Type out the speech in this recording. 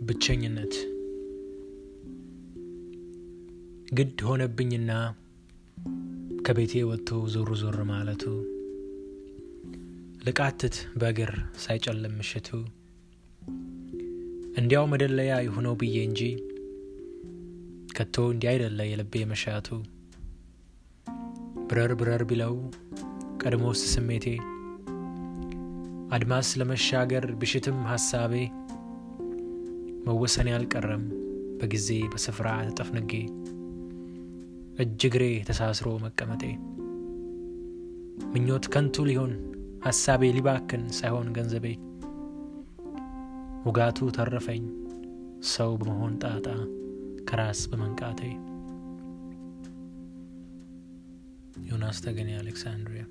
ብቸኝነት ግድ ሆነብኝና ከቤቴ ወጥቶ ዞር ዞር ማለቱ ልቃትት በእግር ሳይጨልም ምሽቱ እንዲያው መደለያ የሆነው ብዬ እንጂ ከቶ እንዲህ አይደለ የልቤ መሻቱ። ብረር ብረር ቢለው ቀድሞስ ስሜቴ አድማስ ለመሻገር ብሽትም ሐሳቤ መወሰኔ አልቀረም በጊዜ በስፍራ ተጠፍንጌ እጅ እግሬ ተሳስሮ መቀመጤ። ምኞት ከንቱ ሊሆን ሐሳቤ ሊባክን ሳይሆን ገንዘቤ። ውጋቱ ተረፈኝ ሰው በመሆን ጣጣ ከራስ በመንቃቴ። ዮናስ ተገኔ አሌክሳንድሪያ